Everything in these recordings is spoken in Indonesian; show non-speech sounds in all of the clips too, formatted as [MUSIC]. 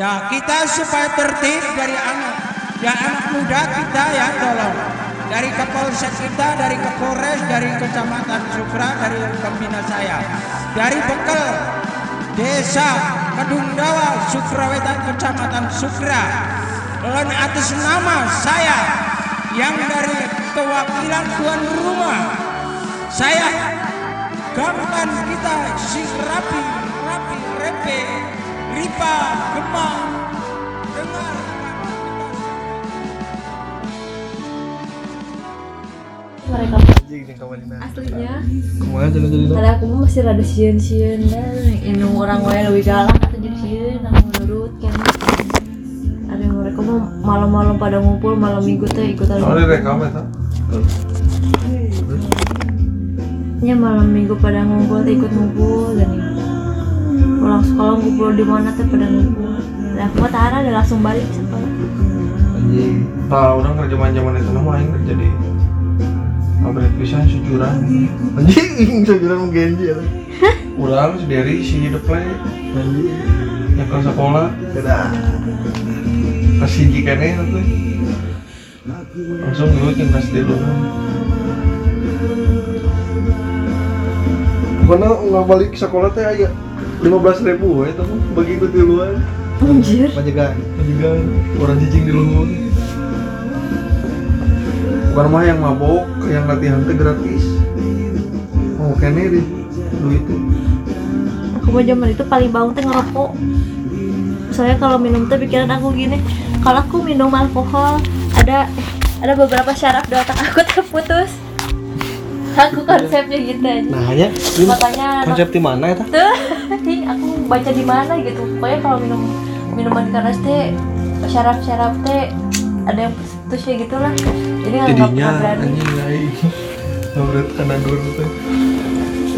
Ya kita supaya tertib dari anak, ya anak muda kita ya tolong. Dari Kapolsek kita, dari Kapolres, dari Kecamatan Sukra, dari pembina saya, dari Bekel, Desa Kedungdawa, Sukrawetan, Kecamatan Sukra, dan atas nama saya yang dari kewakilan tuan rumah, saya gambar kita sing rapi, rapi, repe, ripa, gemang, dengar. mereka. Aslinya. Ke mana tadi aku masih rada sieun sieun ini orang wae lebih galak atau jadi sieun aku menurut kan. Ada mereka mah malam-malam pada ngumpul malam minggu teh ikutan. Oh, rekam ya, nya malam minggu pada ngumpul ikut ngumpul dan pulang sekolah ngumpul di mana teh pada ngumpul nah aku tahan ada langsung balik sekolah Anjing. Tahu orang kerja zaman itu nama aing kerja di pabrik pisan sujuran. Anjing, [LAUGHS] sujuran menggenji ya. [LAUGHS] Urang sendiri si the play. Anjing. Yang ke sekolah. Beda. Kasih jika nih tuh. Langsung dulu timnas di dulu. Pokoknya nggak balik sekolah teh aja lima belas ribu ya teman. Bagi ikut duluan anjir. Penjagaan. Penjagaan. Orang cicing di luhur bukan mah yang mabok yang latihan teh gratis. Oh kene di duit teh aku mah zaman itu paling bangun teh ngerokok. Soalnya kalau minum teh pikiran aku gini kalau aku minum alkohol ada ada beberapa syaraf di otak aku [LAUGHS] terputus aku konsepnya gitu aja. Nah, ya, makanya konsep di mana ya? Ta? tuh ih, aku baca di mana gitu. Pokoknya kalau minum minuman keras teh syaraf-syaraf teh ada yang putus ya gitulah. Jadi nggak pernah berani. [LAUGHS] nomor karena dulu teh.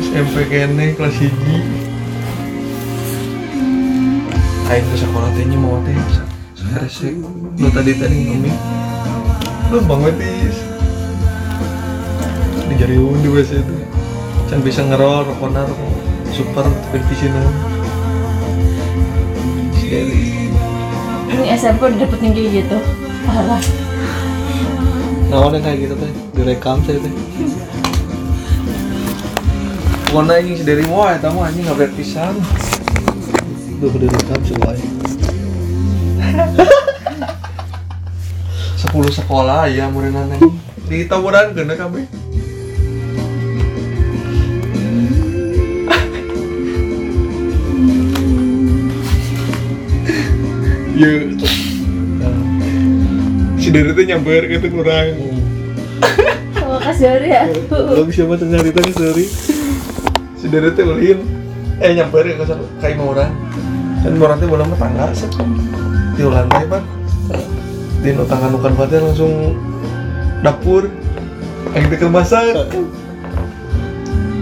SMP kene kelas hiji Aing ke sekolah teh nya mau teh resek lu tadi tadi ngomong lu banget tis? Di jari di WC itu. Can bisa ngerol rokonar super Scary. ini SMP udah dapet tinggi gitu. Parah. Nawan yang kayak gitu teh, direkam saya teh. Pokoknya anjing sedari mau ya tamu anjing nggak berpisan Duh, direkam semuanya. [LAUGHS] sepuluh sekolah ya murid aneh di taburan kena kami ya si dari itu nyamper gitu kurang sama kasih ya? Lo bisa mah nyari tadi sorry. si dari itu ulin eh nyamper ke sana. Kayak mau orang. Dan orang itu belum tetangga set di lantai pak. Di tangan bukan pada langsung dapur. Yang itu masak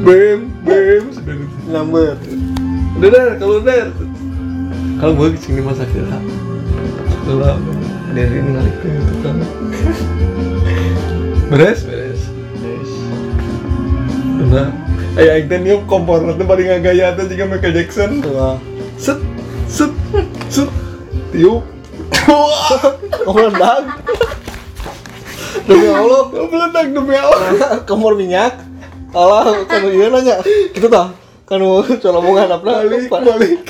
bem bem sudah Nyamber. udah dah kalau udah kalau gue ke sini masak ya setelah dari ini ke tukang beres? Beres. Beres. Eh yang teh niup kompor nanti paling ngagaya teh jika Michael Jackson. Wah. set set set. Tiup. Oh, rendang. Demi Allah, meledak demi Allah. kompor minyak. Alah, kan iya nanya. Gitu tah. Kan mau coba omongan apa? balik balik.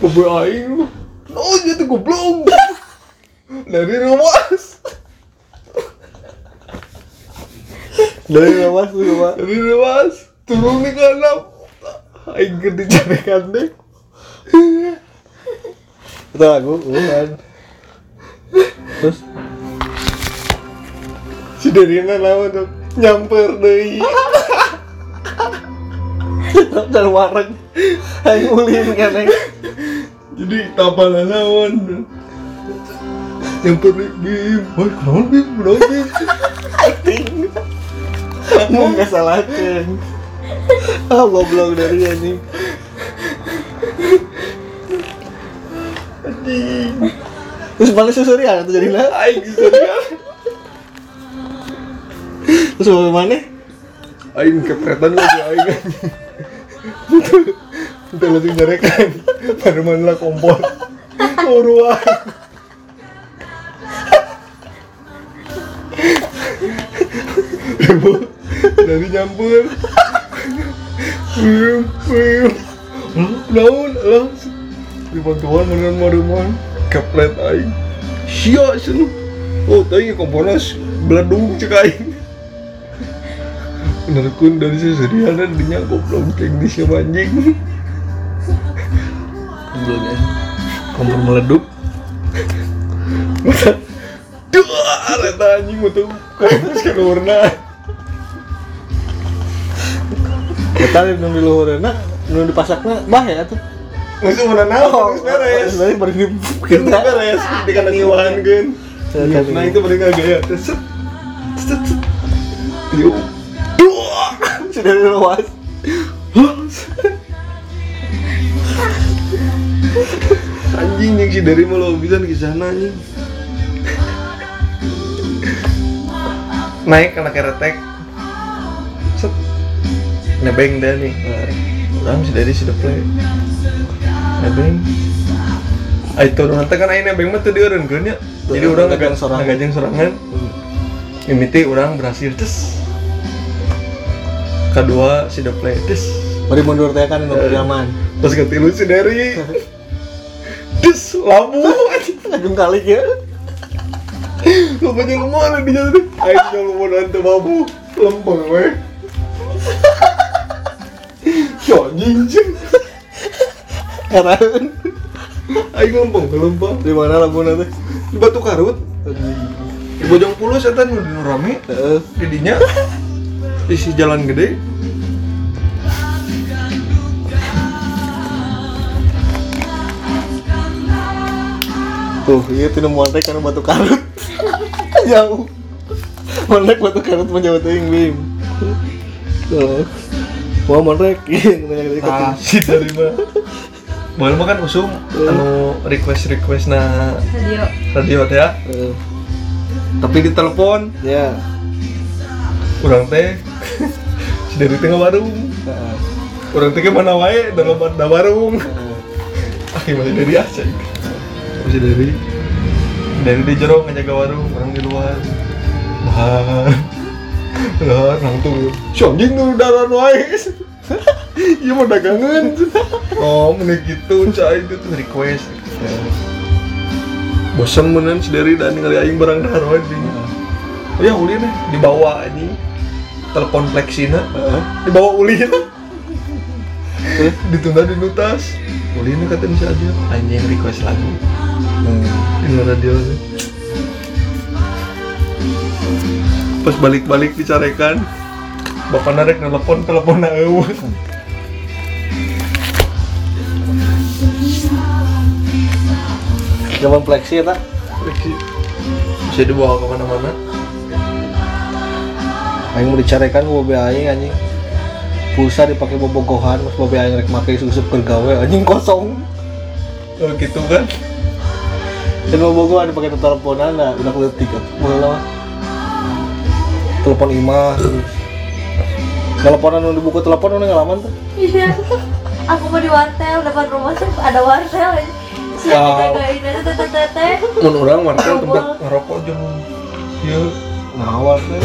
Kobe aing oh jadi goblok. Dari rumah. Dari lewas tuh coba. dari rumah. Turun nih karena aing gede jarekan deh Itu lagu, bukan. Terus? Si Darina lawan tuh nyamper deh dan wareng yang ulin kan jadi tapal lawan. Nyamper deh bim woi kenapa bim kenapa bim acting. Mau nggak salahkan ah goblok dari ini. Terus balik susuri ya tuh jadi lah aing serius terus mau mana aing kepretan lagi aing Kita langsung jarekan Baru mana lah kompor Uruan. Ibu dari nyampur. Wim. Daun, lah. Di bantuan meneran mareman. Keplet aing. Sia sih Oh, tadi komponas beladung cek aing. Bener kun dari seserian dan goblok kayak di siapa anjing. Belum ya. kompor meleduk. Mata dua reta anjing metu kompos ke warna Kita nu di luhurna, nu dipasakna bah ya tuh. masih mana naon geus beres. Sebenarnya bari di geus beres di geun Saya nah itu bari ngagaya teh set set dua sudah luas. Anjing yang si dari malu bisa ke sana anjing. Naik karena keretek. Set. Nebeng deh nih. Orang si dari sudah play. Nebeng. Itu nanti kan aing nebeng mah tuh dieureun kan ya. Jadi orang Ngajeng agak sorangan. ngajeng sorangan. Ini teh orang berhasil tes. Kedua si the play tes. Bari mundur teh kan nu zaman. pas ketilu si dari [LAUGHS] des labu. Lajung kali ya. Lu banyak ke mana di jalan Ayo jangan mau nanti babu. Lempeng weh. Ya jinjing Heran. Ayo lempeng ke lempeng. Di mana labunan teh? Di batu karut. Di Bojong Puluh setan udah rame. Didinya. Isi jalan gede Tuh, iya tinu mondek karena batu karut. [LAUGHS] Jauh. Mondek batu karut menjauh teuing bim. Tuh. Mau mondek [LAUGHS] iya nanya kita ikut. Ah, si dari mah Boleh mah kan usum Anu request-request na radio radio teh ya Heeh. Tapi di telepon Ya. Kurang teh Si dari tengah warung Heeh. Orang teh mana wae dalam warung Heeh. Ah, masih dari aja Masih dari Dari di jero ngejaga warung, orang di luar. Wah. Lah, nang tuh anjing nu daran wae Iya mau dagangan. Oh, meneh gitu, cai itu tuh request. Bosan menen sendiri dan ningali aing barang dahar anjing. Oh ya ulin deh, dibawa anjing. Telepon fleksina Heeh. Dibawa ulin [LAUGHS] ditunda di nutas. Ulin kata bisa aja anjing request lagu Hmm. luar radio pas balik-balik dicarekan bapak narek nelpon telepon na eueuh Zaman fleksi ya tak? bisa dibawa ke mana-mana Aing mau dicarekan bobe aing anjing. Pulsa dipakai bobogohan, mas bobe aing rek make susup keur gawe anjing kosong. oh gitu kan Dan bobogohan dipakai teleponan nah udah keletik kan. Mulai lama. Telepon imah terus. Teleponan nu dibuka telepon udah ngalaman tuh. iya aku mau di wartel depan rumah tuh ada wartel siapa Wow. jagain aja tete tete mun orang wartel tempat ngerokok jeung iya Nah, tuh.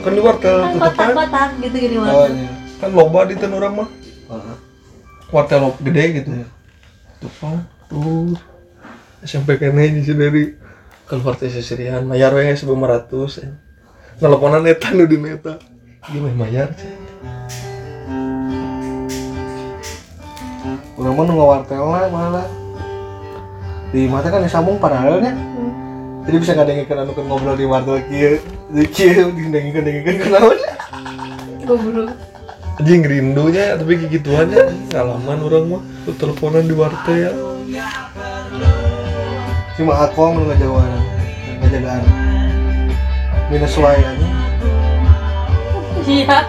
kan di wartel kan tutupan kotak-kotak gitu gini Oh, wartel iya. kan loba di ten orang mah Heeh. wartel lo- gede gitu Iya. tuh kan tuh SMP kene di sendiri keluar teh seserian mayar we 900 eh. nelponan eta nu di neta gimana mayar mah nu ngawartel lah malah. Di mata kan disambung paralelnya. Jadi bisa ngadengikeun anu keur ngobrol di wartel kieu. Di kieu dingengkeun dengengkeun kenaon. goblok anjing rindunya tapi kayak gituannya ngalaman orang mah tuh teleponan di wartel ya Cuma akong nu ngajawaan. Ngajagaan. Minus anjing. iya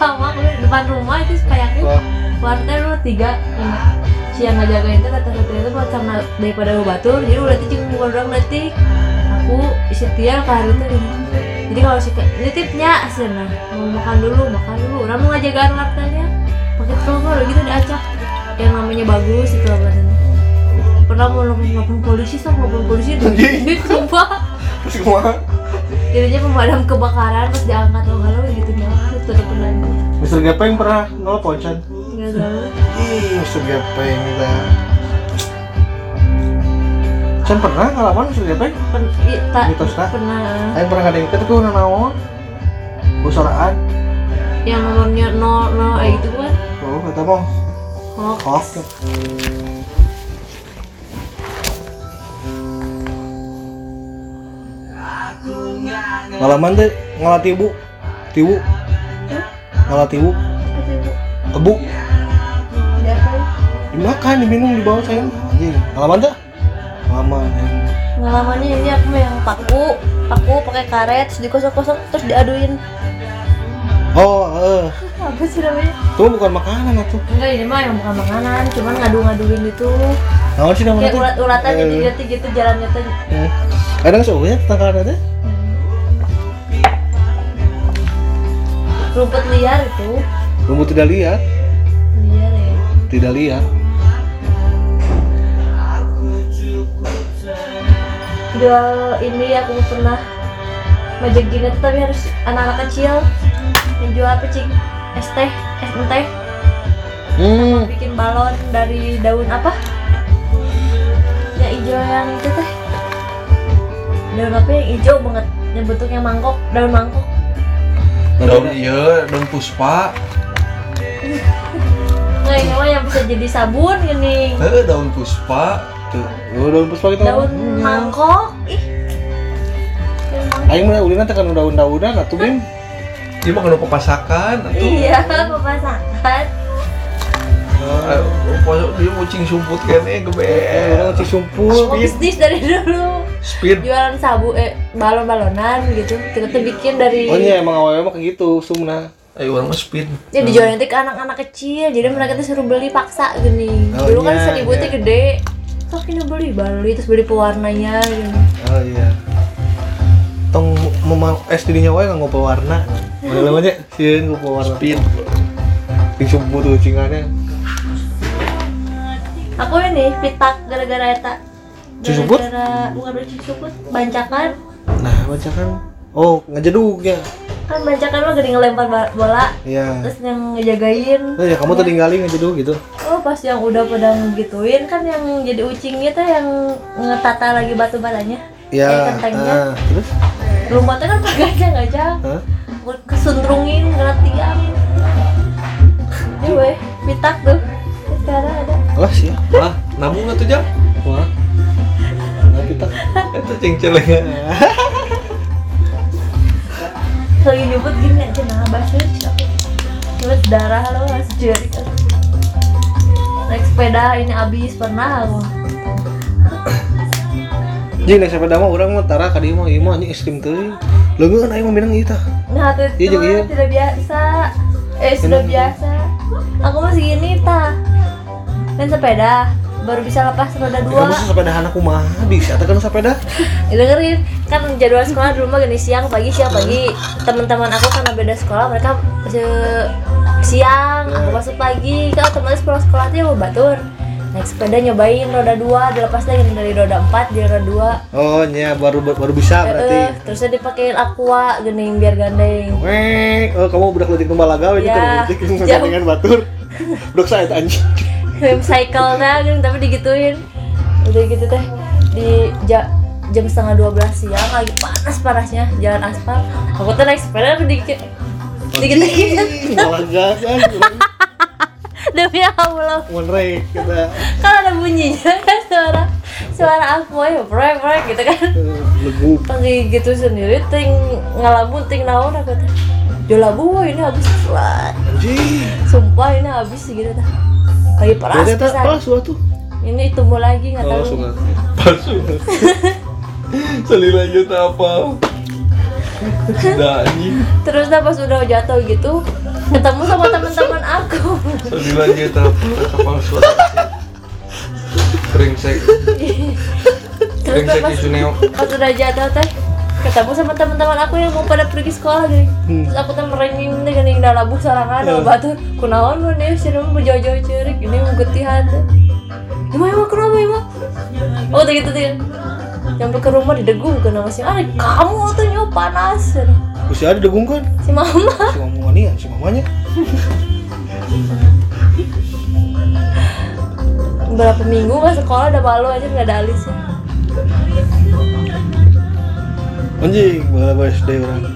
sama di depan rumah itu kayaknya wartel lu tiga si yang ngajagain itu kata kata itu buat sama daripada gue batur jadi udah ticing bukan orang detik aku setia ke hari itu ini jadi kalau si nitipnya aslinya mau makan dulu makan dulu orang mau ngajagaan wartelnya pakai udah gitu diacak yang namanya bagus itu apa pernah mau nelfon nelfon polisi sama nelfon polisi duit sumpah terus kumaha jadinya pemadam kebakaran pas diangkat atau kalau gitu nah itu udah pernah Mister Gepeng pernah nelfon Chan nggak tahu. Ih Mister Gepeng kita Chan pernah ngalaman Mister Gepeng? Pen, i, tak Mitos tak? pernah. Aing pernah ada yang itu naon Busaraan yang nomornya nol nol eh gitu kan? Oh kata mau hoax. Hoax Ngalaman teh ngalah tibu Tibu Ngalah tibu Kebu. Dimakan, diminum, dibawa sayang. Anjing. Ngalaman teh? Ngalaman anjing. pengalamannya ini aku yang paku paku pakai karet terus dikosong-kosong terus diaduin. Oh, eh apa sih namanya? Itu bukan makanan atuh. Enggak ini mah yang bukan makanan cuman ngadu-ngaduin gitu Naon sih namanya kayak tuh? ulat-ulatan Eh, jadi gitu gitu jalannya tuh hmm. Kadang soalnya tentang karet teh rumput liar itu. Rumput tidak lihat liar ya. Tidak lihat jual ini aku pernah ngajak gini tapi harus anak-anak kecil. Yang jual apa cing? Es teh es teh Hmm. bikin balon dari daun apa? Yang hijau yang itu teh. Daun apa yang hijau banget? Yang bentuknya mangkok daun mangkok daun iya daun puspa. Nggak ini mah yang bisa jadi sabun gini eh daun puspa. Tuh, oh, daun puspa kita daun mangkok. Ih. Aing mah ulina teh kan daun-daunan atuh Bim. dia mah kena pepasakan atuh. Iya pokoknya dia mau cing sumput kene Eh, gebe orang cik sumpul. mau bisnis dari dulu speed jualan sabu eh balon balonan gitu kita tuh bikin dari Oh iya emang awalnya mah kayak gitu, sumna. ayo orang mah speed ya dijualin tuh ke anak-anak kecil jadi mereka tuh suruh beli paksa gini Oh, dulu kan iya, seribu iya. tuh gede sok ini beli beli terus beli pewarnanya gitu Oh iya. Tong mema es [LAUGHS] di dinya wae nganggo pewarna. Mana namanya? Sieun ku pewarna. speed sumpul tuh cingannya. aku ini pitak gara-gara eta Cik Suput? gara-gara bukan Suput bancakan Nah, baca kan. Oh, ngejeduknya. kan bancakan mah gede ngelempar bola Iya. terus yang ngejagain Nah, ya kamu tuh tinggalin ngejeduk gitu. oh pas yang udah pada ngegituin kan yang jadi ucingnya tuh yang ngetata lagi batu batanya Iya. Ah, terus? Lumpatnya kan paganya nggak jauh kesuntrungin kena tiang ini weh pitak tuh sekarang ada Alas ya. ah nabung atuh jam Wah. Kita. itu cing celengan lagi nyebut gini aja nah basir terus darah lo masih jari naik sepeda ini abis pernah aku Jadi naik sepeda mah orang mah tara ka dieu mah ieu mah anjing es krim teuing. Leungeun aing mah minang ieu tah. nah itu Iya, iya. tidak biasa eh sudah biasa aku masih gini ta main sepeda baru bisa lepas roda dua. Kamu sepedahan aku mah. Bisa teh kan sepeda. Ya, [LAUGHS] dengerin. Kan jadwal sekolah dulu mah gini siang pagi siang pagi. Teman-teman aku karena beda sekolah mereka se- siang aku masuk pagi. Kan otomatis pulang sekolah tuh mau batur. Naik sepeda nyobain roda dua dilepas lagi dari roda empat di roda dua. Oh, nya baru baru bisa berarti. Eh, terusnya dipakein aqua gening biar gandeng. Weh, oh kamu budak letik numpang lagawe Ya, letik jauh. [LAUGHS] dengan batur. Budak saya teh anjing. cycle gini tapi digituin. Udah gitu teh di ja- jam setengah dua belas siang lagi panas panasnya jalan aspal. Aku tuh naik sepeda dikit dikit dikit [LAUGHS] demi allah. Monrek kita. Kan ada bunyinya kan suara suara aku ya brek gitu kan. Lagi gitu sendiri ting ngalamun ting naon aku teh. Jolabu wah ini habis Anjing. sumpah ini habis gitu teh lagi panas Berarti eta pisan. palsu atuh. ini tumbuh lagi nggak Oh, tahu sungai. palsu Sali [LAUGHS] [LAUGHS] lanjut apa. [LAUGHS] Terus dah pas udah jatuh gitu ketemu sama teman-teman aku. Sali lanjut apa palsu. Terus dah Brengsek pas, isu neo pas udah jatuh teh ketemu sama teman-teman aku yang mau pada pergi sekolah gini Hmm. terus aku tuh merenging teh gini dah labuh sarangan Eh. yeah. batu kunaon lu nih sih mau jauh-jauh cerik ini mau getihan Ima ima kenapa ima? oh tuh gitu tuh nyampe ke rumah didegung kan sama si kamu tuh nyawa panas Masih ada degung kan? si mama Si mama nih, si mamanya. berapa minggu nggak sekolah udah malu aja nggak ada alisnya Anjing, malah SD orang.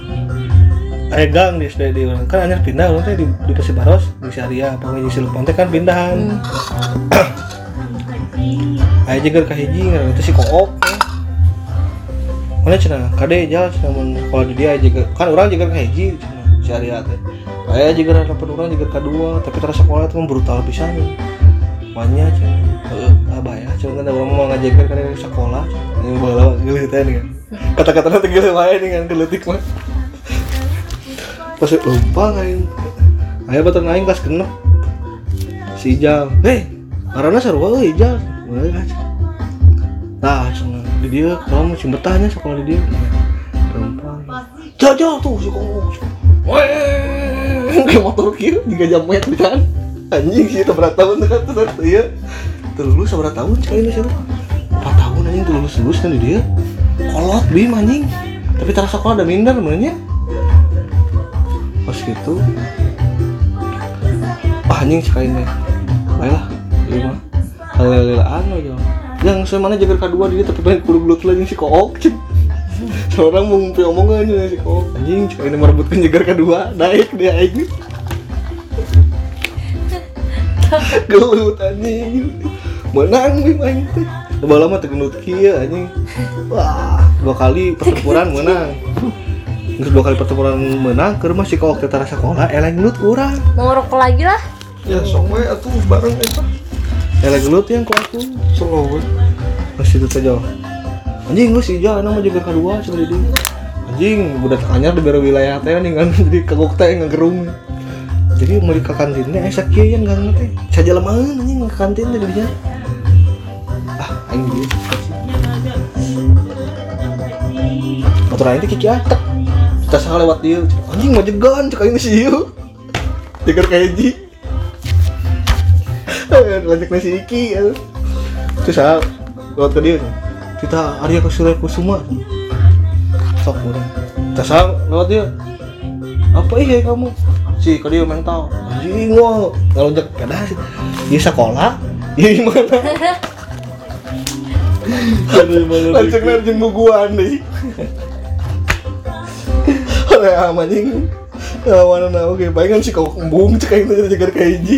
Aya gang di SD di orang. Kan anyar pindah orang teh di, di Persibaros, di Syariah, apa di Silupan teh kan pindahan. Aya juga ka hiji ngaran itu si Koop. Mana cenah? Kade jalan cenah mun kalau di dia juga kan orang juga ka hiji cenah Syariah teh. Aya juga harapan orang juga kedua, tapi terasa sekolah itu brutal pisan. Banyak cenah. Heeh, abah ya, cuma kan orang mau ngajakin kan sekolah. Ini teh nih kan. Kata-kata nanti geulit wae nih kan geulitik mah. Pas lupa aing. Aya batur aing kelas genep. Si Ijal, "Hei, karena sarua euy Ijal." Nah, di dia kamu masih betahnya sekolah di dia. Perempuan. Jojo tuh si kong. Weh, kayak motor kieu juga jamet kan. Anjing sih itu berapa tahun kan tuh ya. Tuh lulus berapa tahun cek ini sih? Empat tahun anjing tuh lulus lulus kan di dia. Kolot bim anjing. Tapi terasa sekolah ada minder namanya. Pas gitu. Ah anjing sekali nih. Baiklah, iya mah. Hal-hal aja. Yang saya mana jaga kedua dia tapi pengen kudu gelut lagi si kook. cik. [LAUGHS] Seorang mau ngumpi omongan aja si kook. Anjing sekali ini merebutkan jaga kedua. Naik dia anjing. [LAUGHS] gelut anjing menang nih main Coba lama tegenut kia anjing. Wah dua kali pertempuran menang. Nggak dua kali pertempuran menang ke rumah si rasa sekolah eleng gelut kurang mau ngerokok lagi lah. Ya sok we atuh bareng eta. eleng gelut yang ku aku Slow we. masih itu saja anjing lu si jalan nama juga kedua coba jadi. Anjing udah anyar di bero wilayah teh nih kan. [LAUGHS] Jadi kagok teh ngegerung. Jadi mau ke kantinnya eh sakit yang nggak ngerti. Saja lemahan anjing ke kantin teh dia gitu motor teh kiki atek. Kita salah lewat dia anjing mah jegan cek aing sih yuk jegar kayak ji lanjut nasi iki ya. terus ah lewat ke dia kita Arya Kusura Kusuma. Sok orang kita sang lewat dia apa iya kamu? Si ke dia mental anjing wah kalau jak kada sih. Di sekolah. Ya gimana lanjut lanjut bukuan nih oleh amanjing lawan na oke baik kan si kau kembung cek aing teh jagar kayak hiji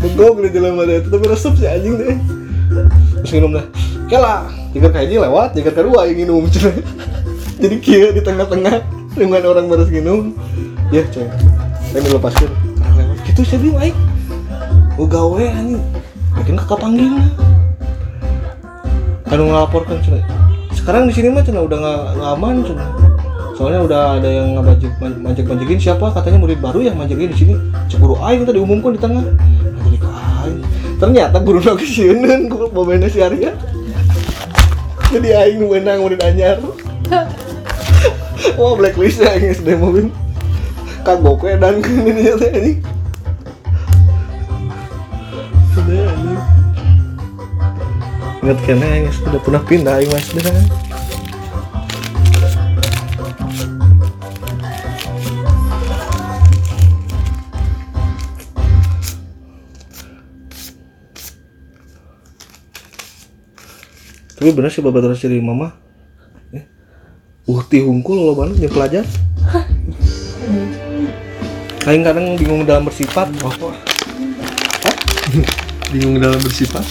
bengkok di dalam ada itu tapi resep sih anjing deh. Terus minum dah. Kela jagar kayak hiji lewat jagar kedua yang minum cenah jadi kia di tengah-tengah dengan orang baru minum. Ya coy ini lepaskan nah, lewat gitu saya gue gawe anjing makin kakak panggil kan ngelaporkan cenah sekarang di sini mah cenah udah nggak aman cenah soalnya udah ada yang ngabajik manjek manjekin siapa? Katanya murid baru yang manjekin di sini. Cemburu aing tadi diumumkan di tengah. Ternyata guru [LAUGHS] lagi gue mau main si Arya. Jadi aing menang murid anyar. [LAUGHS] Wah blacklist aing SD mobil kagok ya dan [LAUGHS] ini ya teh ini ingat kena aing sudah pernah pindah aing mas. Dengan tapi bener sih babat terus mama. Eh, uhti hungkul lo banget yang pelajar. Aing kadang bingung dalam bersifat. [LAUGHS] Bingung dalam bersifat.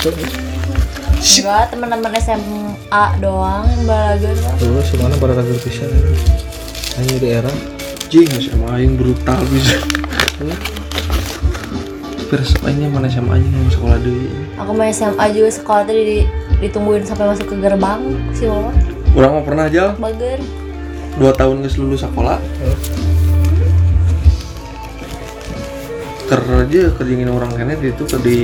Enggak teman-teman SMA doang yang balagan lah terus semana pada pisan hanya di era. Jing sama aing brutal bisa. Terus aingnya mana sama aing yang sekolah deui. aku mau SMA juga sekolah tadi di, ditungguin sampai masuk ke gerbang si mama Urang mah pernah aja bager. Dua tahun geus lulus sekolah. Kerja kerjingin orang kene di itu ke di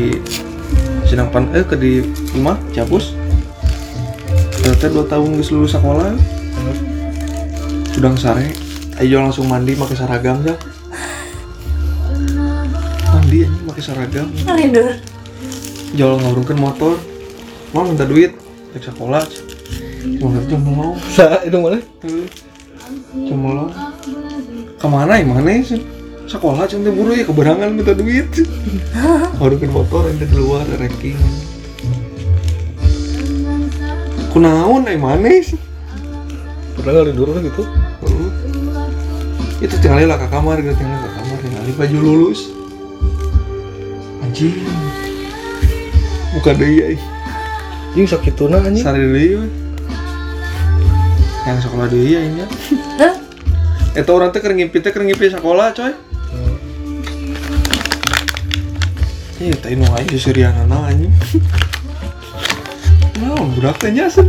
Sinangpan eh ke di Imah Capus. Ternyata dua tahun geus lulus sekolah. Sudah sare, ayo langsung mandi pakai seragam ya. Mandi aja pakai seragam. lindur jual ngurungkan motor. Mau minta duit. Cek sekolah mau ngerti mau. Sa itu mana cuma lo ke mana ya mana sih sekolah cuma buru ya keberangan minta duit. [LAUGHS] Ngurungkan motor yang keluar ranking. Kunaon eh mana sih pernah kali dulu gitu itu? Tinggal lah ke kamar gitu tinggal ke kamar tinggal baju lulus. Anjing. Buka deh ya ini sakit tuna anjing. Sari deh yang sekolah deh ya ini Hah? itu orang teh keur ngimpi teh keur ngimpi sekolah coy Iya, tadi nu aja serian anak anjing. Nah, budak teh nyasar.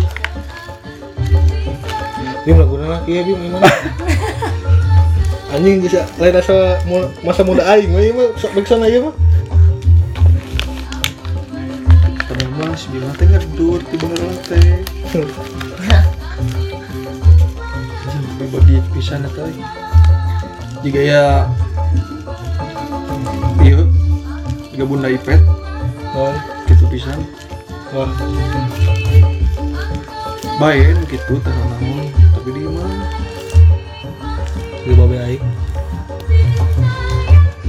Bim lagunan lagi ya Bim gimana [LAUGHS] anjing bisa lain asa mu- masa muda aing mah ieu mah sok balik sana ieu mah Padahal mah si Bima teh ngedur di beneran teh. [LAUGHS] Anjing, bagi pisan eta. Jika ya Jika bunda ipet. Nah gitu pisan. Wah. Gitu tanah naon Tapi di mana di babe aing.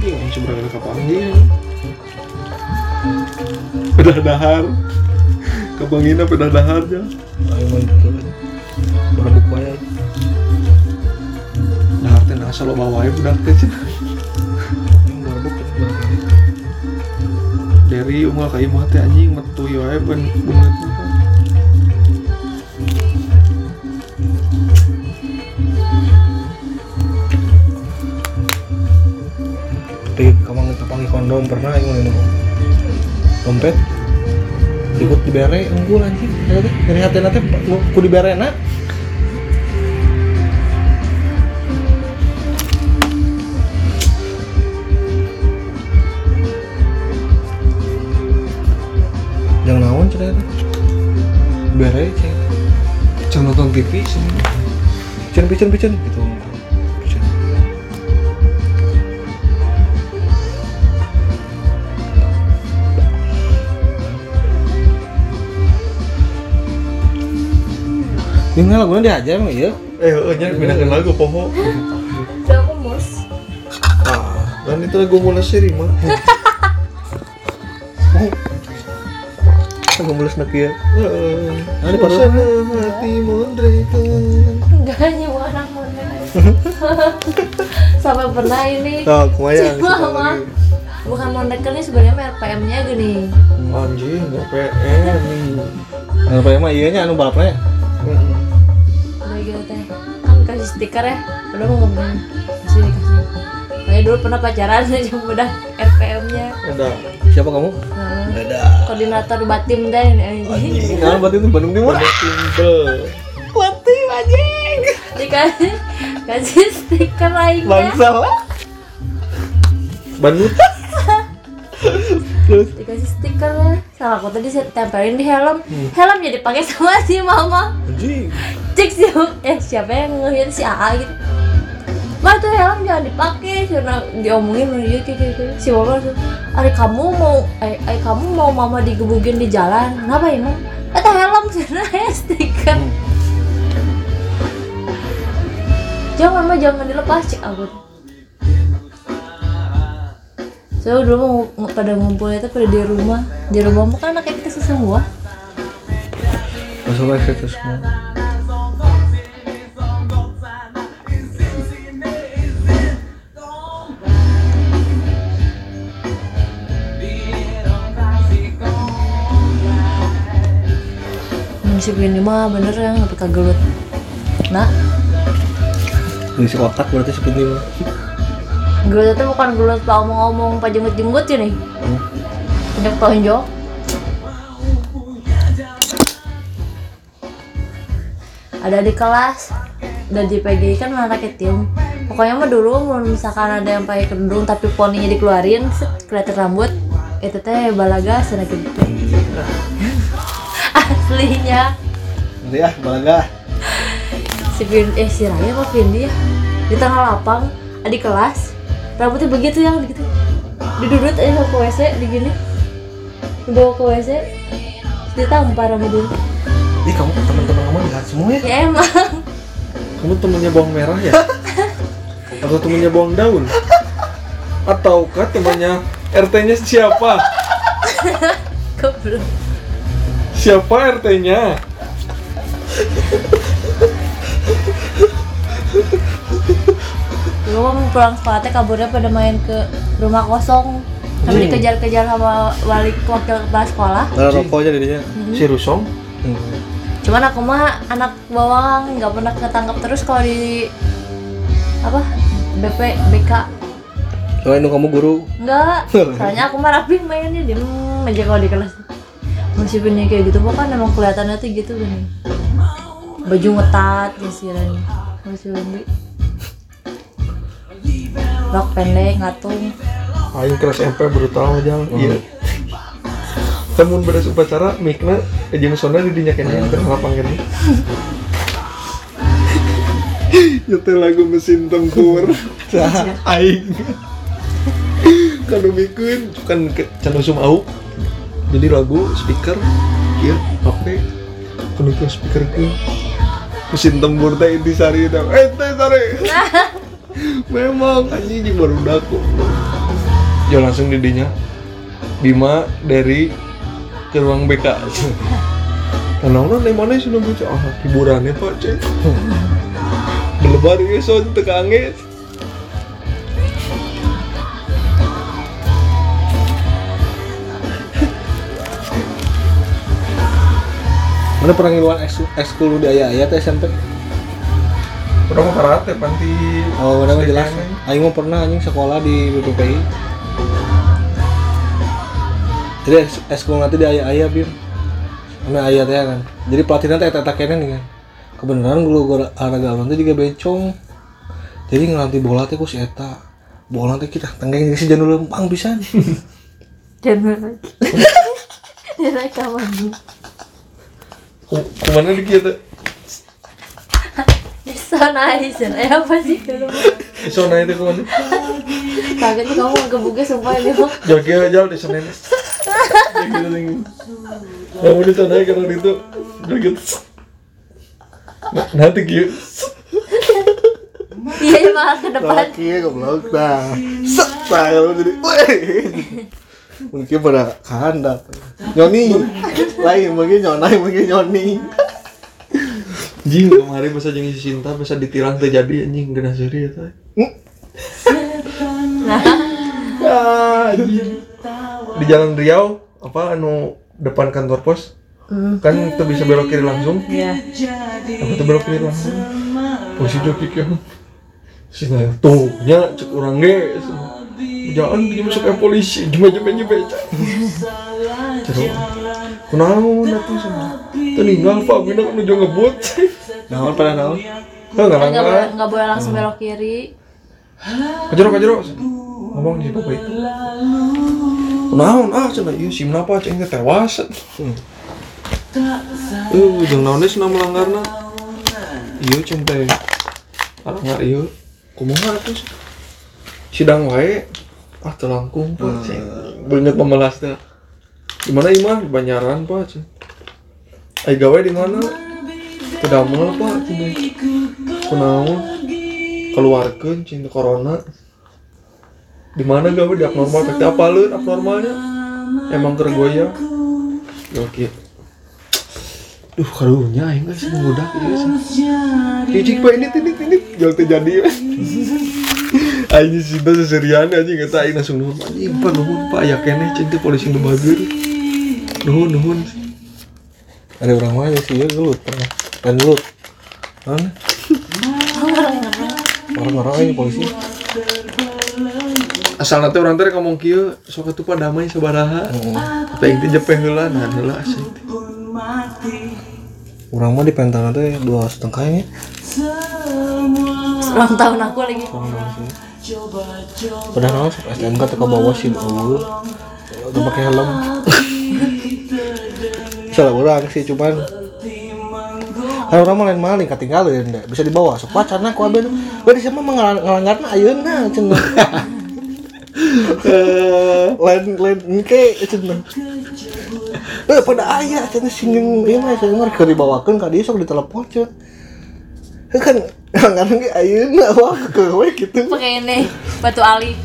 Iya yang seberapa kapanggil Pedah dahar. Kapangina pedah dahar aja gitu kan berebuk wae aing. Dahar teh nasa lo bawa aja budak teh dari umur kayak mah teh anjing metu yo ae ben bunget tapi kamu nggak pakai kondom pernah mah minum dompet ikut di bere unggul anjing ya teh dari hati nanti ku di bere nak jangan cerita bere ceng jangan nonton TV sih picen picen picen gitu. Ini nggak lagunya diajar emang iya? eh nya bedakan lagu poho. Udah aku mus. ah dan itu lagu mulai seri mah Mulus nak ya. Heeh. Nah, ini Suasana hati mondrekan Enggak nyewa anak mana. Sampai pernah ini. [LAUGHS] Si mama. Bukan mondeker nih sebenarnya RPM-nya gini. anjing PM Nah, apa emang iya nya anu balapnya? Udah gitu teh. Kan kasih stiker ya. Udah mau ngomong. Kasih Kayak dulu pernah pacaran [LAUGHS] aja udah RPM-nya. ada Siapa kamu? Nah, Ada. koordinator batim deh ini anjing. Nah, berarti itu Bandung Timur. timbel Batim anjing. Dikasih kasih stiker lainnya. Bangsa lah. Bandut Terus [LAUGHS] Dikasih stiker Salah aku tadi saya tempelin di helm. Helm jadi pakai sama si mama. anjing. cek si eh siapa yang ngeliat si AA gitu Mah tuh helm jangan dipakai karena diomongin sama dia kayak gitu. Si mama langsung Ari kamu mau eh, eh kamu mau mama digebugin di jalan? Kenapa ya mam Eta helm [LAUGHS] karena ya stiker. Jangan mah jangan dilepas cek aku. Tuh. so dulu mau pada ngumpul itu pada di rumah. Di rumah mah kan anaknya kita semua Masalah kita semua. Si ini mah bener ya sampai kagelut nah Ngisi otak berarti seperti ini. gelut itu bukan gelut pak ngomong-ngomong pak jenggut-jenggut ya nih? Tonjok tonjok ada di kelas dan di PGI kan anak kecil pokoknya mah dulu mau misalkan ada yang pakai kerudung tapi poninya dikeluarin kelihatan rambut itu teh balaga sana gitu aslinya. Nanti ah, balaga. si Vin eh si Raya apa Vindi ya? Di tengah lapang di kelas. Rambutnya begitu yang gitu. Didudut aja ke WC di gini dibawa ke WC ditampar sama dia ih kamu kan teman-teman kamu lihat semua ya. Ya emang. Kamu temennya bawang merah ya? Atau temennya bawang daun? Ataukah temannya RT-nya siapa? [LAUGHS] goblok Siapa RT-nya? dulu kan pulang sekolah teh kaburnya pada main ke rumah kosong tapi Hmm. dikejar-kejar sama wali wakil kepala sekolah nah rokoknya jadinya Si Rusong? hmm. cuman aku mah anak bawang nggak pernah ketangkap terus kalau di apa BP BK nu kamu guru enggak soalnya aku mah rapi mainnya diem aja kalau di kelas punya kayak gitu. Pokoknya emang kelihatannya tuh gitu kan baju ngetat ya sih masih lebih rok pendek ngatung. Aing kelas MP brutal aja Iya. Temun beres upacara Mikna Ejeng Sona di dinya kene Hampir ngelapang kene Nyetel lagu mesin tempur. [LAUGHS] Aing. Kanu mikun Kan ke Can usum au Jadi lagu speaker Iya HP ke speaker ke Mesin tempur teh di sari teh. Eh teh sari. [LAUGHS] Memang anjing jeung baru daku. Jo langsung didinya. Bima dari ke ruang BK Karena [LAUGHS] orang dari mana sudah baca ah hiburannya pak cek. [LAUGHS] Belebar ya son tekange mana pernah ngiluan ekskul di ayah ayah teh SMP. Udah mau karate panti oh mana mah jelas. aing mah pernah anjing sekolah di BPPI. Jadi eks- ekskul nanti di ayah ayah bim. Mana ayah teh kan. Jadi pelatihnya teh kene nih kan. Kebenaran guru guru olahraga teh juga bencong. Jadi ngelanti bola teh ku si eta? Bola teh kita tenggeng si janur lempang pisan. [LAUGHS] Dan lagi. Dia rekaman Ku- Ke mana di kita? bisa naik eh apa sih? Kalau Sona itu ke mana? kagetnya kamu ngegebugnya sumpah ini kok Jogi aja di Senin Ya gitu tinggi Kamu di sana karena itu Jogi Nah, nanti gitu iya iya, malah ke depan. Ya goblok. Nah set nah kalau jadi mungkin pada kandat nyoni. Lain mungkin nyonai mungkin nyoni. Anjing kemarin bisa jeung si Sinta bisa ditilang terjadi anjing seri ya teh. Ah, anjing. Di Jalan Riau apa anu depan kantor pos. Kan tuh bisa belok kiri langsung. Iya. Apa tuh belok kiri langsung? Posisi joki kan sih tuh nya cek orang ge jangan dia masuk ke polisi. Gimana gimana beca terus kenapa datang semua teninggal pak. Bina kan udah ngebut? Naon pada naon? Enggak nggak boleh langgar nggak boleh langsung belok kiri. Kajero kajero ngomong di bapak itu Naon ah cenah ieu sim napa teh tewas. Eh jeung naon deui cenah melanggarna. Ieu ceng teh. Alanggar ieu kumaha atuh? Sidang wae. Ah teu langkung Pak ceng. Beungeut memelas teh. Di mana ieu mah? Di Banyaran Pak ceng. Ai gawe di mana? Teu damel Pak ceng. Kunaon? Keluarkeun cing teh corona di mana gawe di abnormal tapi apa lu abnormalnya emang tergoyah ya oke duh karunya aing guys mudah ya cicik pak ini ini ini jangan terjadi ya aing cinta seserian aja nggak tahu langsung nuhun. Anjing pak nuhun pak. Ya kene cinta polisi nu bager. Nuhun nuhun. Ada orang mana sih ya gelut pernah pengen gelut. Mana orang-orang ini polisi. Asal nanti orang teh ngomong kieu sok atuh pak damai sabaraha. Tapi teh jepeh heula nah heula teh orang mah di pentas teh dua setengah ya ulang tahun aku lagi sampai STMK tuh ke bawah sih dulu udah pakai helm. salah orang sih cuman. kan orang lain maling ketinggalan deh bisa dibawa. Sok pacarna ku abis gue di sana ngelanggar na ayeuna cenah. Eh, [LAUGHS] lain lain engke cenah. Eh pada ayah cenah singgung ieu mah saya mah keur dibawakeun ka dieu sok ditelepon Eh, kan kadang ge ayeuna wah ke we kitu pakai ini batu ali.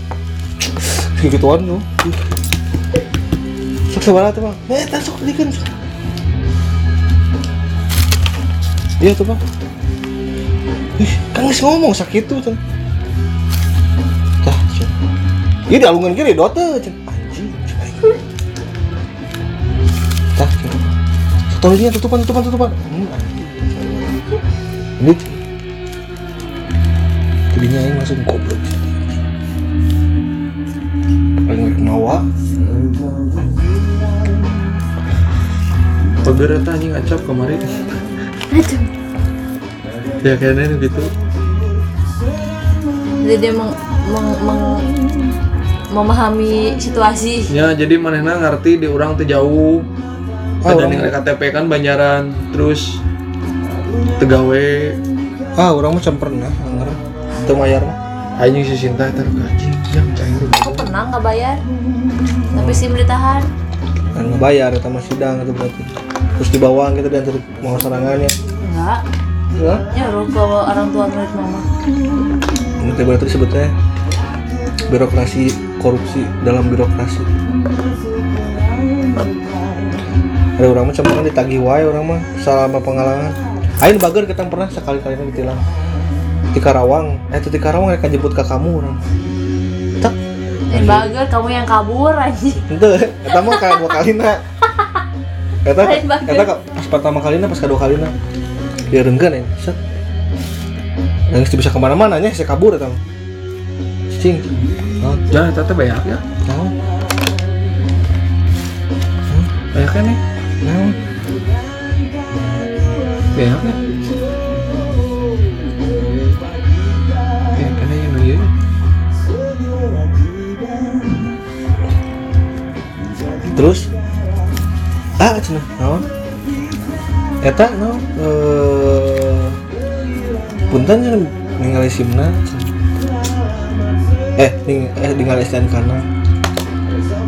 Gituan tuh sok sabaraha tuh bang eh tak sok dikeun iya tuh bang ih kan geus ngomong sakit tuh cenah tah iya di alungan kiri dot tuh cenah anjing tah Tolongnya tutupan tutupan tutupan hmm, anjing. ini jadinya aing langsung goblok. Paling rek mawa Pagar eta anjing acap kemarin. ya kayaknya gitu. jadi dia meng, meng- meng- memahami situasi. Ya jadi manehna ngerti di orang teh jauh. Ada orang- ning KTP kan Banjaran terus tegawe. Ah orang macam pernah denger itu mayar mah anjing si Sinta rek anjing yang cair aku pernah nggak bayar tapi sim ditahan kan ngebayar itu mah sidang itu berarti. Terus dibawa gitu dan terus mau serangannya. Enggak ya nyuruh ke orang tua murid mama. Itu berarti disebutnya birokrasi korupsi dalam birokrasi. Ada orang mah cuma ditagih wae orang mah selama pengalaman. Ain bager kita pernah sekali-kali ditilang di Karawang. Eh itu di Karawang mereka jemput ke kamu orang. Tak dan bager kamu yang kabur aja itu eta mah kayak dua kali na eta Lain bager. eta ka- pas pertama kali pas kedua kali na dia renggan ya set. Dan geus bisa ke mana-mana nya saya kabur eta mah. Cing. Oh, jangan eta teh banyak ya. Naon banyak kan nih naon banyak ya terus? Ah cenah naon eta naon eh punten yang ningali simna eh ning eh ningali STNK na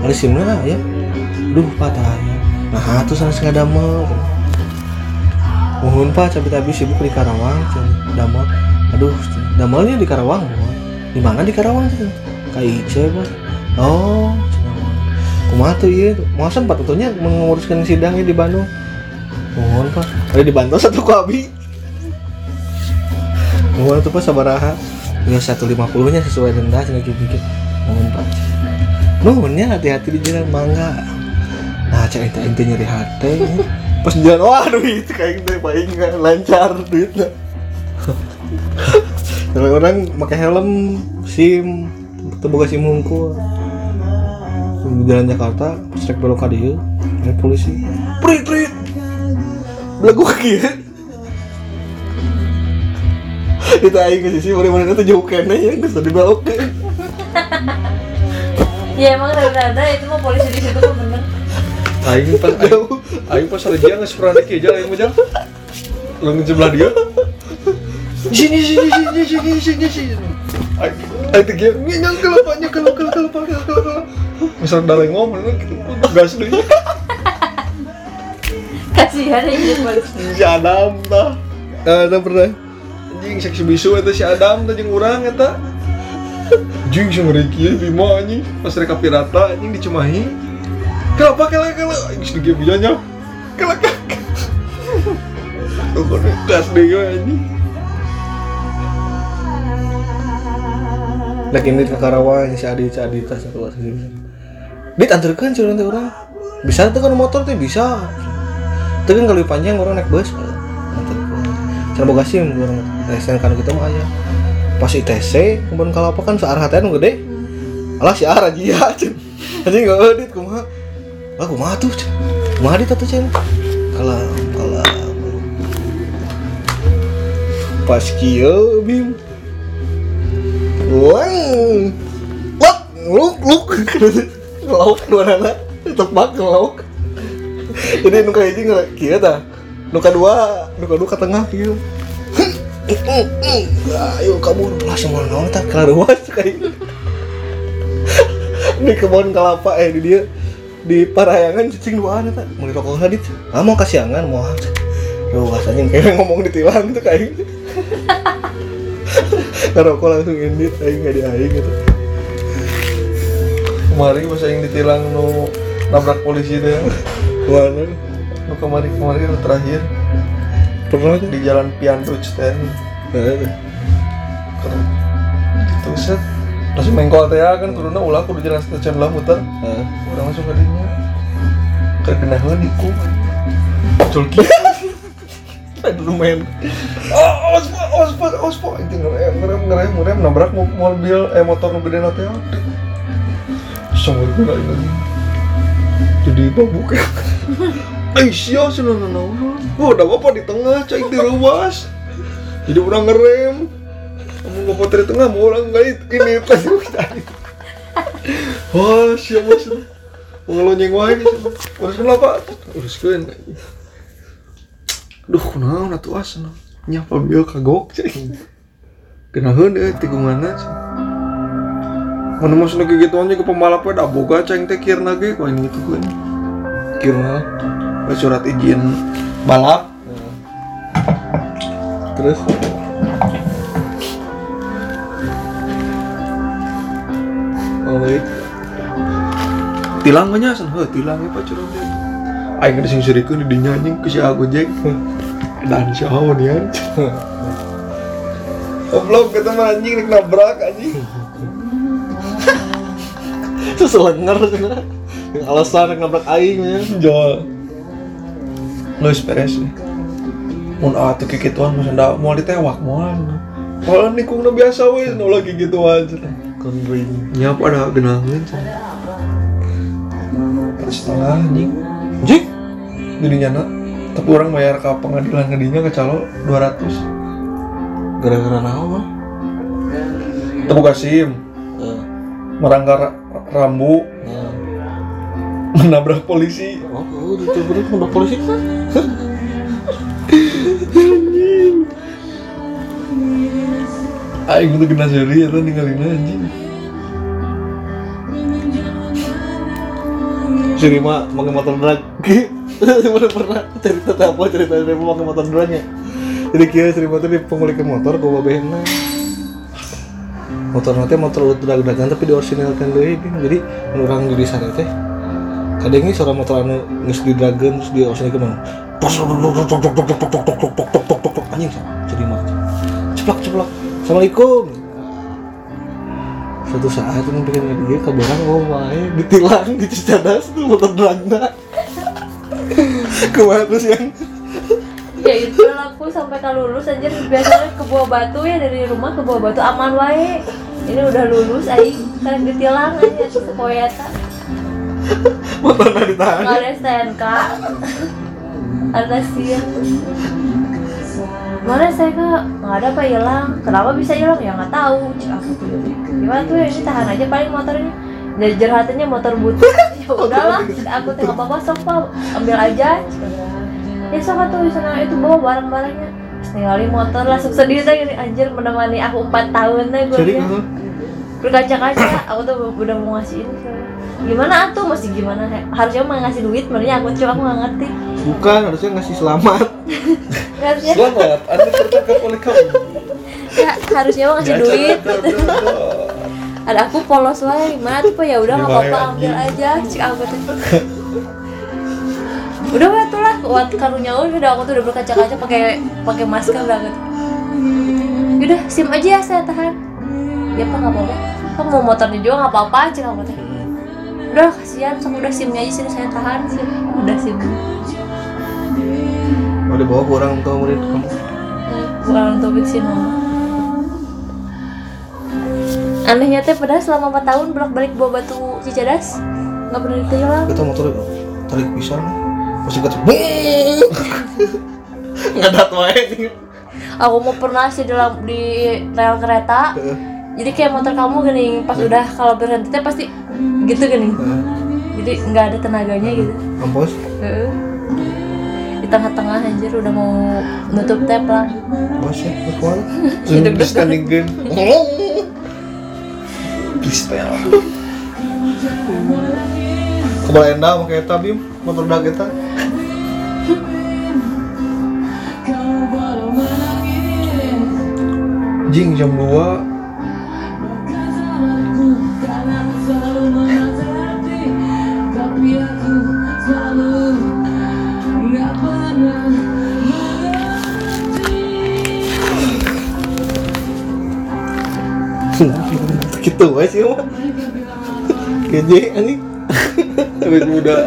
ada simna ya? Duh patahnya nah tuh sana sengaja damel. Mohon pak cabai tapi sibuk di Karawang cenah. damel. Aduh damelnya di Karawang di mana di Karawang cenah? KIC pak. Oh. Kumaha tuh iya? Mau sempat tentunya menguruskan sidangnya di Bandung? Mohon pak. Ada dibantu satu kabi mohon tuh pak sabaraha ya 150 nya sesuai denda cina gitu mohon pak. Nuhunnya hati-hati di jalan mangga nah cek itu ente nyeri hati pas di jalan waduh itu kayak gitu paling lancar duitnya. Kalau orang pakai helm sim terbuka sim hungkul di jalan Jakarta rek belok ka dieu ada polisi prit! Prit belagu kieu kita aing ke sisi mana-mana tuh jauh kene ya geus dibelokeun [LAUGHS] ya emang rada-rada itu mah polisi di situ bener aing pas aing, aing pas ada dia nggak pernah aja aing mah jang lengan sebelah dia. Sini sini sini sini sini sini. Aing aing teh dia nyang kalau pak nyang kalau kalau kalau kalau kalau kalau misal daleng ngomong gitu gas deh kasihan aja polisi si Adam tah. Ada pernah? Anjing seksi bisu itu si Adam teh jeung urang eta anjing sing ngeri kieu Bimo anjing. Pas reka pirata anjing dicemahi. Kenapa kalau kalau anjing sedikit bijanya kalau kalau gas deh yo anjing? Lagi ini ke Karawang si Adi si Adi tas satu satu dit anterkan sih nanti orang. Bisa tuh kan motor tuh bisa. Tapi kan kalau panjang orang naik bus. Cara boga sim orang TSN kan kita mah aya. Pas ITC kemudian kalau apa kan searah hatian gede. Alah si arah dia aja nggak edit kumaha. Lah kumaha tuh kumaha dit tuh cen? Kalau kalau pas kieu bim. Wang, luk, luk, luk, [LAUGHS] lauk dua nana, tebak lauk. Jadi nuka hiji nggak kia ta, nuka dua, nuka dua ke tengah kia. Ayo kabur lah semua nong tak kelar luas [LAUGHS] kayak. di kebun kelapa eh di dia. Di parayangan cicing dua anak tak? Mau rokok hadit ah mau kasiangan mau Duh, rasanya kayak [LAUGHS] ngomong ditilang gitu kayak [LAUGHS] ngerokok langsung indit aing nggak di aing gitu kemarin pas yang ditilang nu nabrak polisi itu ya mana nu kemarin kemarin nu terakhir. Pernah di jalan Pianruch ten Nah, itu set. Langsung mengkol teh kan turunnya ulah kudu jalan stasiun lah muter. Nah. udah langsung ke dinya kena iku culki aduh men oh ospo ospo ospo itu ngerem ngerem ngerem ngerem. Nabrak mo- mobil eh motor nu gede sangat berat lagi. Jadi babuk [LAUGHS] eh, ya sih sudah nanawan oh ada apa di tengah cah di ruas jadi orang ngerem. Kamu gak potri tengah mau orang ngait ini pas [LAUGHS] kita wah siapa sih ngelonyeng wae urus kenapa urus kuen duh kunaon tuh asna nyapa biar kagok cah kenaheun euy eh, tikungan aja menemus lagi gitu aja ke pembalapnya dah boga ceng teh kirna ge tuh gitu kan. Kirna eh, surat izin balap. Terus? Oh wait tilang banyak sen. Heh tilangnya pacar itu aing ada sing suriku di dinya ke si aku jek dan si ya. Goblok ketemu mah anjing nabrak anjing. [LAUGHS] selenger cina yang alasan nabrak aing ya Jual. Luis Perez nih. Mun atuh kikituan mah senda moal ditewak moal. Kalau nikungna biasa we nu lagi gitu aja. konring Nyap ada genangan. Setengah anjing. Anjing. Dirinya nak. Tapi orang bayar ke pengadilan ngedinya ke calo 200 gara-gara naon Temu Kasim Eh, Meranggar ra- rambu. Nah. Menabrak polisi. Oh oh bener udah polisi. Kan [LAUGHS] Aing itu kena seri ya ninggalin anjing. Si Rima pakai motor drag. [LAUGHS] Pernah pernah cerita apa cerita Rima pakai motor dragnya. Jadi kira si Rima tuh di pengulikan motor ke babehna motor nanti motor udah-udagan tapi diorsinilkan deh jadi orang di sana teh kadangnya suara motor anu nges di dragon terus dia orsinil ke mana pas anjing sama, jadi aja. Ceplok ceplok, assalamualaikum. Suatu saat yang bikin dia kabaran oh wae ditilang di cicadas tuh motor dragon. ke mana terus yang ya itu aku sampai kalau lulus aja biasanya ke bawah batu ya dari rumah ke bawah batu aman wae ini udah lulus aing. Kan ditilang aja sekoyata [LAUGHS] motornya ditahan nggak ada STNK. Ada sih mana saya kak nggak ada apa hilang. Kenapa bisa hilang? Ya nggak tahu. Aku tuh gimana tuh ini tahan aja paling motornya. Jadi jerhatannya motor butut. [LAUGHS] Ya udahlah aku tuh nggak apa-apa sok Pak. ambil aja. Ya sok tuh sana. Itu bawa barang-barangnya Ninggalin motor langsung sedih tuh gini anjir menemani aku empat tahun nih gue jadi lihat apa berkaca-kaca aku tuh udah mau ngasihin gimana atuh masih gimana? Harusnya mah ngasih duit sebenarnya aku cuma aku nggak ngerti. Bukan harusnya ngasih selamat. [LAUGHS] Harusnya. Selamat, anda tertangkap oleh kami ya, harusnya mah ngasih duit. [LAUGHS] ada aku polos wae gimana tuh Pak? ya udah nggak apa-apa ambil aja cik aku [LAUGHS] tuh udah wah tuh lah waktu karunya udah aku tuh udah berkaca-kaca pakai pakai masker gitu udah sim aja ya saya tahan. Ya pak nggak apa-apa. Kamu mau motornya juga nggak apa-apa cik aku tuh udah kasihan. Sama udah simnya aja sini saya tahan sim udah sim. Mau dibawa ke orang tua murid kamu? Bukan untuk bikin mama. Anehnya teh padahal selama 4 tahun bolak balik bawa batu cicadas. Nggak pernah ditilang kita motor tarik pisang masih kata ngadat wae. Aku mau pernah sih dalam di rel kereta. Jadi kayak motor kamu gini pas udah kalau berhenti teh pasti gitu gini. Jadi nggak ada tenaganya gitu. Kampus Heeh. di tengah-tengah anjir udah mau nutup tap lah. Bos ya bos [LAUGHS] Zoom standing gun [LAUGHS] Please tell Kepala enda sama kayak eta bim. Motor dak eta Jing jam 2 gitu aja sih mah keje anjing. Awet muda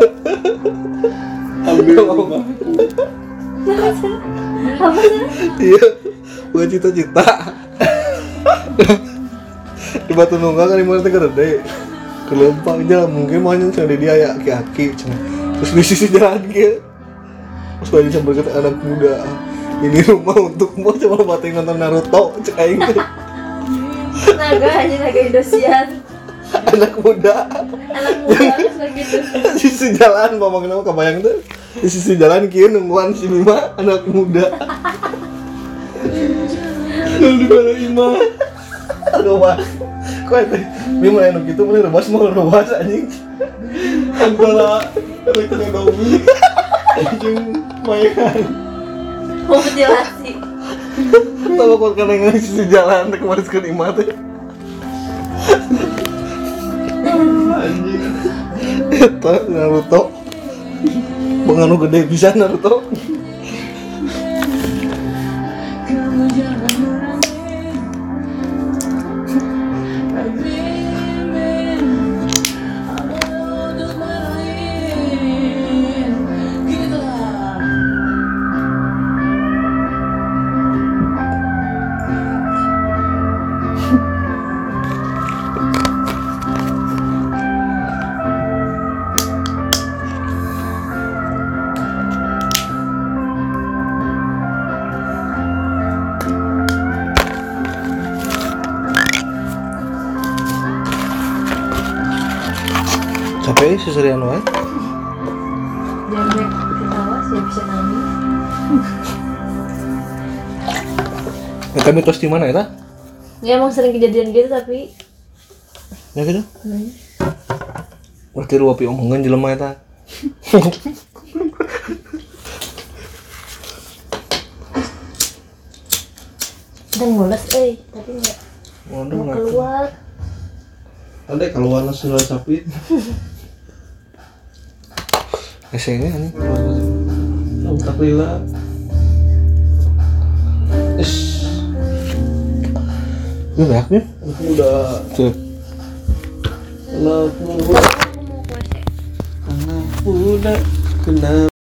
Ambil rumah. Apa sih? Iya buat cita-cita di batu nunggal kan di mana teh gede. Kelempang jalan mungkin mau yang di dia ya aki-aki terus di sisi jalan gitu terus banyak yang berkata anak muda ini rumah untukmu cuma batin nonton Naruto cek aing. [LAUGHS] Naga aja naga Indosiar. Anak muda. Anak muda di sisi jalan ngomong nama kebayang tuh? Di sisi jalan kieu nungguan si Bima anak muda. [LAUGHS] Yang di mana Ima wah kok itu? Bima anu gitu mulai rebas mau rebas anjing. Antara Elektrik Naomi Anjing Mayan mau mutilasi tahu kok kan yang sisi jalan teh kemarin sekali imah teh Anjing. Eta Naruto. Menganu gede bisa Naruto Capek sih serian wae jangan ketawa sih bisa nangis Eta mitos di mana eta? ya emang sering kejadian gitu tapi Ya gitu? Berarti lu api omongan jelema eta dan mules eh tapi nggak Waduh mau keluar. Ada kalau warna sudah sapi [LAUGHS] Ese ini. Anjing Alhamdulillah. Is Ini banyak nih. Anak muda Tuh. Anak muda aku mau ke WC Anak muda Kenapa